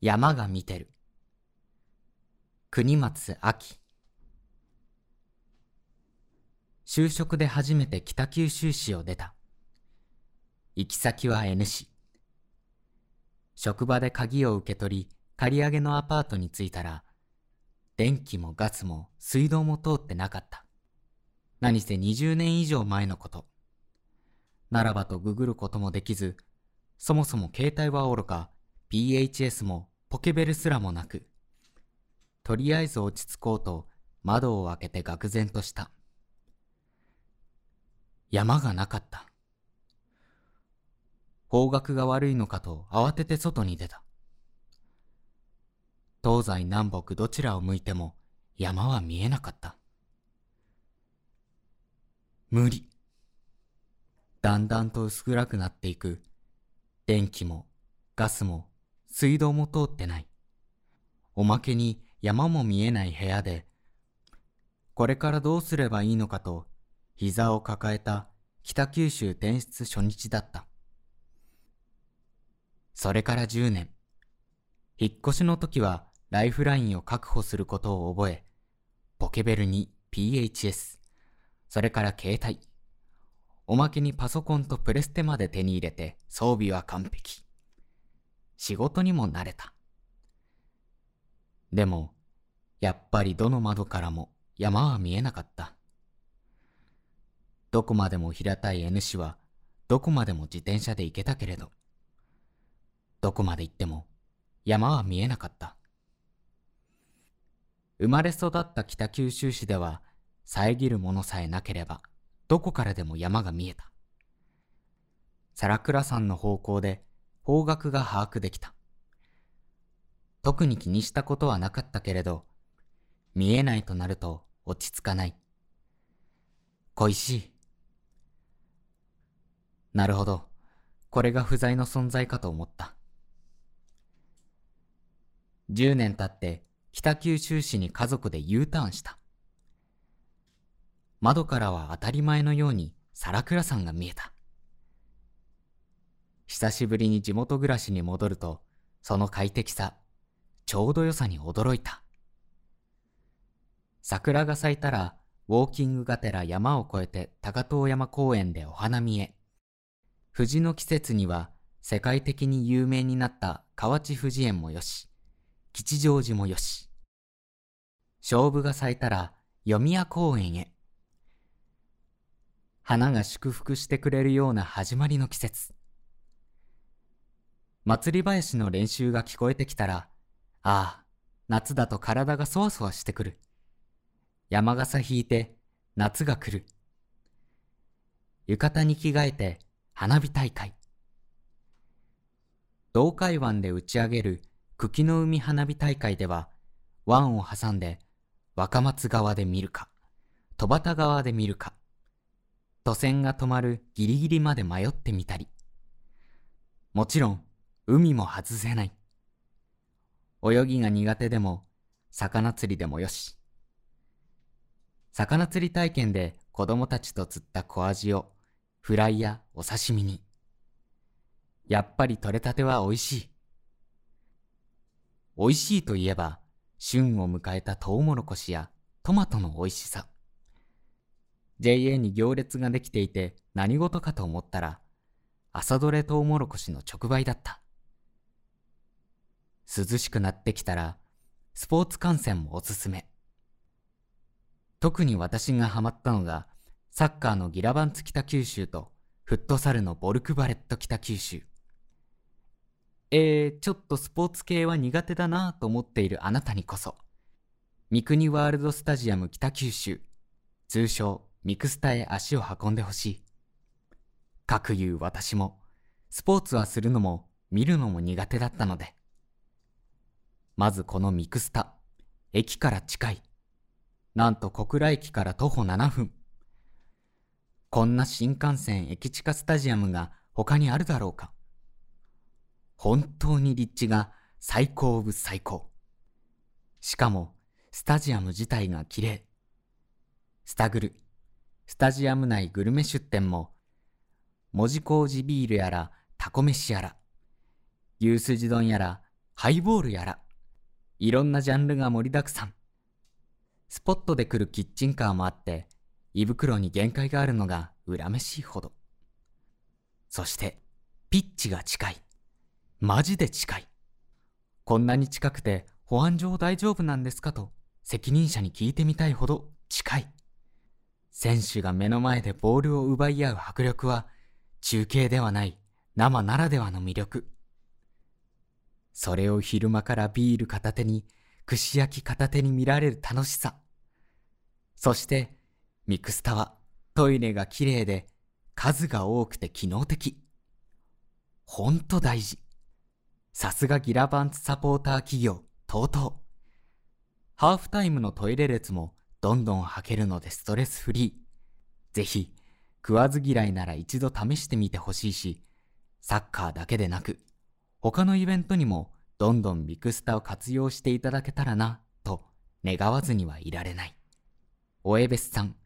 山が見てる。国松秋。就職で初めて北九州市を出た。行き先は N 市。職場で鍵を受け取り、借り上げのアパートに着いたら、電気もガスも水道も通ってなかった。何せ20年以上前のこと。ならばとググることもできず、そもそも携帯はおろか、PHS もポケベルすらもなく、とりあえず落ち着こうと窓を開けて愕然とした。山がなかった。方角が悪いのかと慌てて外に出た。東西南北どちらを向いても山は見えなかった。無理。だんだんと薄暗くなっていく。電気もガスも水道も通ってない。おまけに山も見えない部屋で、これからどうすればいいのかと膝を抱えた北九州転出初日だった。それから10年。引っ越しの時はライフラインを確保することを覚え、ポケベルに PHS、それから携帯、おまけにパソコンとプレステまで手に入れて装備は完璧。仕事にも慣れた。でも、やっぱりどの窓からも山は見えなかった。どこまでも平たい N 市は、どこまでも自転車で行けたけれど、どこまで行っても山は見えなかった。生まれ育った北九州市では、遮るものさえなければ、どこからでも山が見えた。皿倉山の方向で方角が把握できた。特に気にしたことはなかったけれど、見えないとなると落ち着かない。恋しい。なるほど。これが不在の存在かと思った。10年経って北九州市に家族で U ターンした。窓からは当たり前のように皿倉山が見えた。久しぶりに地元暮らしに戻ると、その快適さ、ちょうど良さに驚いた。桜が咲いたら、ウォーキングがてら山を越えて高遠山公園でお花見へ。藤の季節には世界的に有名になった河内藤園もよし、吉祥寺もよし。勝負が咲いたら読宮公園へ。花が祝福してくれるような始まりの季節。祭り林の練習が聞こえてきたら、ああ、夏だと体がそわそわしてくる。山笠引いて夏が来る。浴衣に着替えて花火大会。東海湾で打ち上げる茎の海花火大会では、湾を挟んで若松川で見るか、戸端川で見るか、渡船が止まるギリギリまで迷ってみたり。もちろん、海も外せない。泳ぎが苦手でも、魚釣りでもよし。魚釣り体験で子供たちと釣った小アジをフライやお刺身に。やっぱり取れたては美味しい。美味しいといえば、旬を迎えたトウモロコシやトマトの美味しさ。JA に行列ができていて何事かと思ったら、朝どれトウモロコシの直売だった。涼しくなってきたら、スポーツ観戦もおすすめ。特に私がハマったのが、サッカーのギラバンツ北九州と、フットサルのボルクバレット北九州。えー、ちょっとスポーツ系は苦手だなと思っているあなたにこそ、三国ワールドスタジアム北九州、通称ミクスタへ足を運んでほしい。かくいう私も、スポーツはするのも見るのも苦手だったので、まずこのミクスタ、駅から近い。なんと小倉駅から徒歩7分。こんな新幹線駅近スタジアムが他にあるだろうか。本当に立地が最高オブ最高。しかも、スタジアム自体が綺麗。スタグル、スタジアム内グルメ出店も、文字工事ビールやらタコ飯やら、牛すじ丼やらハイボールやら、いろんなジャンルが盛りだくさん。スポットで来るキッチンカーもあって、胃袋に限界があるのが恨めしいほど。そして、ピッチが近い。マジで近い。こんなに近くて保安上大丈夫なんですかと責任者に聞いてみたいほど近い。選手が目の前でボールを奪い合う迫力は中継ではない生ならではの魅力。それを昼間からビール片手に串焼き片手に見られる楽しさ。そしてミクスタはトイレが綺麗で数が多くて機能的。ほんと大事。さすがギラバンツサポーター企業、TOTO。ハーフタイムのトイレ列もどんどん履けるのでストレスフリー。ぜひ、食わず嫌いなら一度試してみてほしいし、サッカーだけでなく、他のイベントにもどんどんミクスタを活用していただけたらな、と願わずにはいられない。おえべすさん、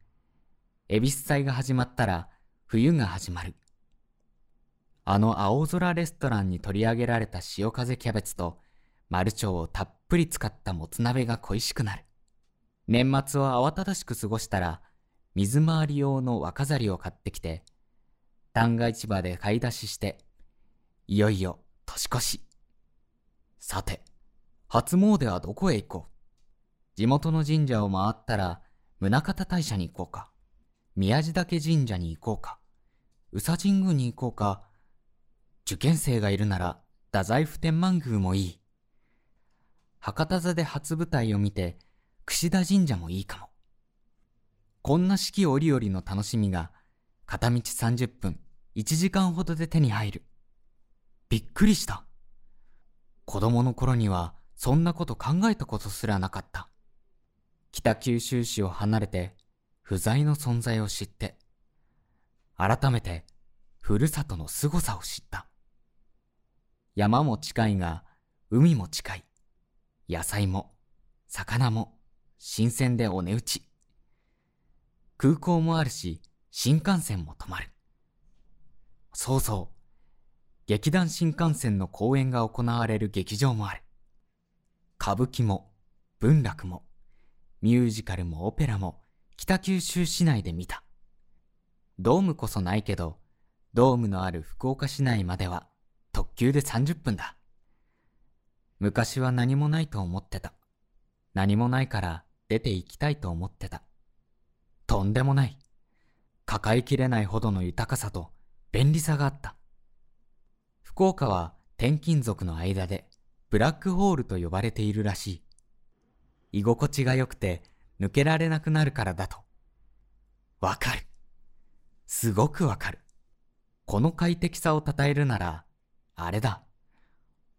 恵比寿祭が始まったら冬が始まる。あの青空レストランに取り上げられた潮風キャベツとマルチョウをたっぷり使ったもつ鍋が恋しくなる。年末を慌ただしく過ごしたら、水回り用の若ざりを買ってきて、旦過市場で買い出しして、いよいよ年越し。さて、初詣はどこへ行こう？地元の神社を回ったら、宗像大社に行こうか。宮地岳神社に行こうか。宇佐神宮に行こうか。受験生がいるなら、太宰府天満宮もいい。博多座で初舞台を見て、櫛田神社もいいかも。こんな四季折々の楽しみが、片道30分、1時間ほどで手に入る。びっくりした。子供の頃には、そんなこと考えたことすらなかった。北九州市を離れて、不在の存在を知って、改めて、ふるさとの凄さを知った。山も近いが、海も近い。野菜も、魚も、新鮮でお値打ち。空港もあるし、新幹線も止まる。そうそう。劇団新幹線の公演が行われる劇場もある。歌舞伎も、文楽も、ミュージカルもオペラも北九州市内で見た。ドームこそないけど、ドームのある福岡市内までは特急で30分だ。昔は何もないと思ってた。何もないから出て行きたいと思ってた。とんでもない。抱えきれないほどの豊かさと便利さがあった。福岡は転勤族の間でブラックホールと呼ばれているらしい。居心地が良くて抜けられなくなるからだと。わかる。すごくわかる。この快適さを称えるなら、あれだ。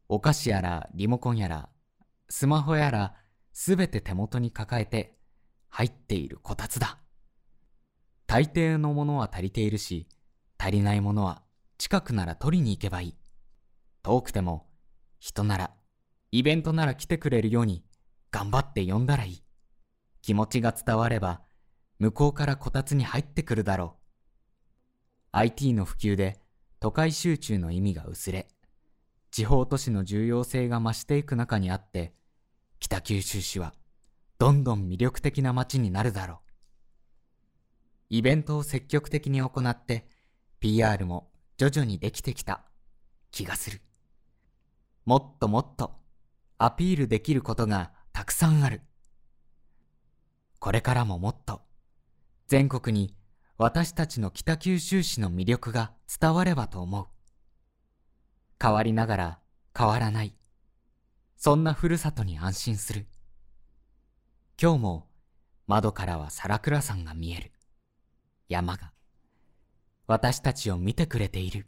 お菓子やらリモコンやら、スマホやら、すべて手元に抱えて、入っているこたつだ。大抵のものは足りているし、足りないものは近くなら取りに行けばいい。遠くても、人なら、イベントなら来てくれるように、頑張って呼んだらいい。気持ちが伝われば、向こうからこたつに入ってくるだろう。IT の普及で都会集中の意味が薄れ、地方都市の重要性が増していく中にあって、北九州市はどんどん魅力的な街になるだろう。イベントを積極的に行って PR も徐々にできてきた気がする。もっともっとアピールできることがたくさんある。これからももっと全国に私たちの北九州市の魅力が伝わればと思う。変わりながら変わらない。そんなふるさとに安心する。今日も窓からは皿倉山が見える。山が私たちを見てくれている。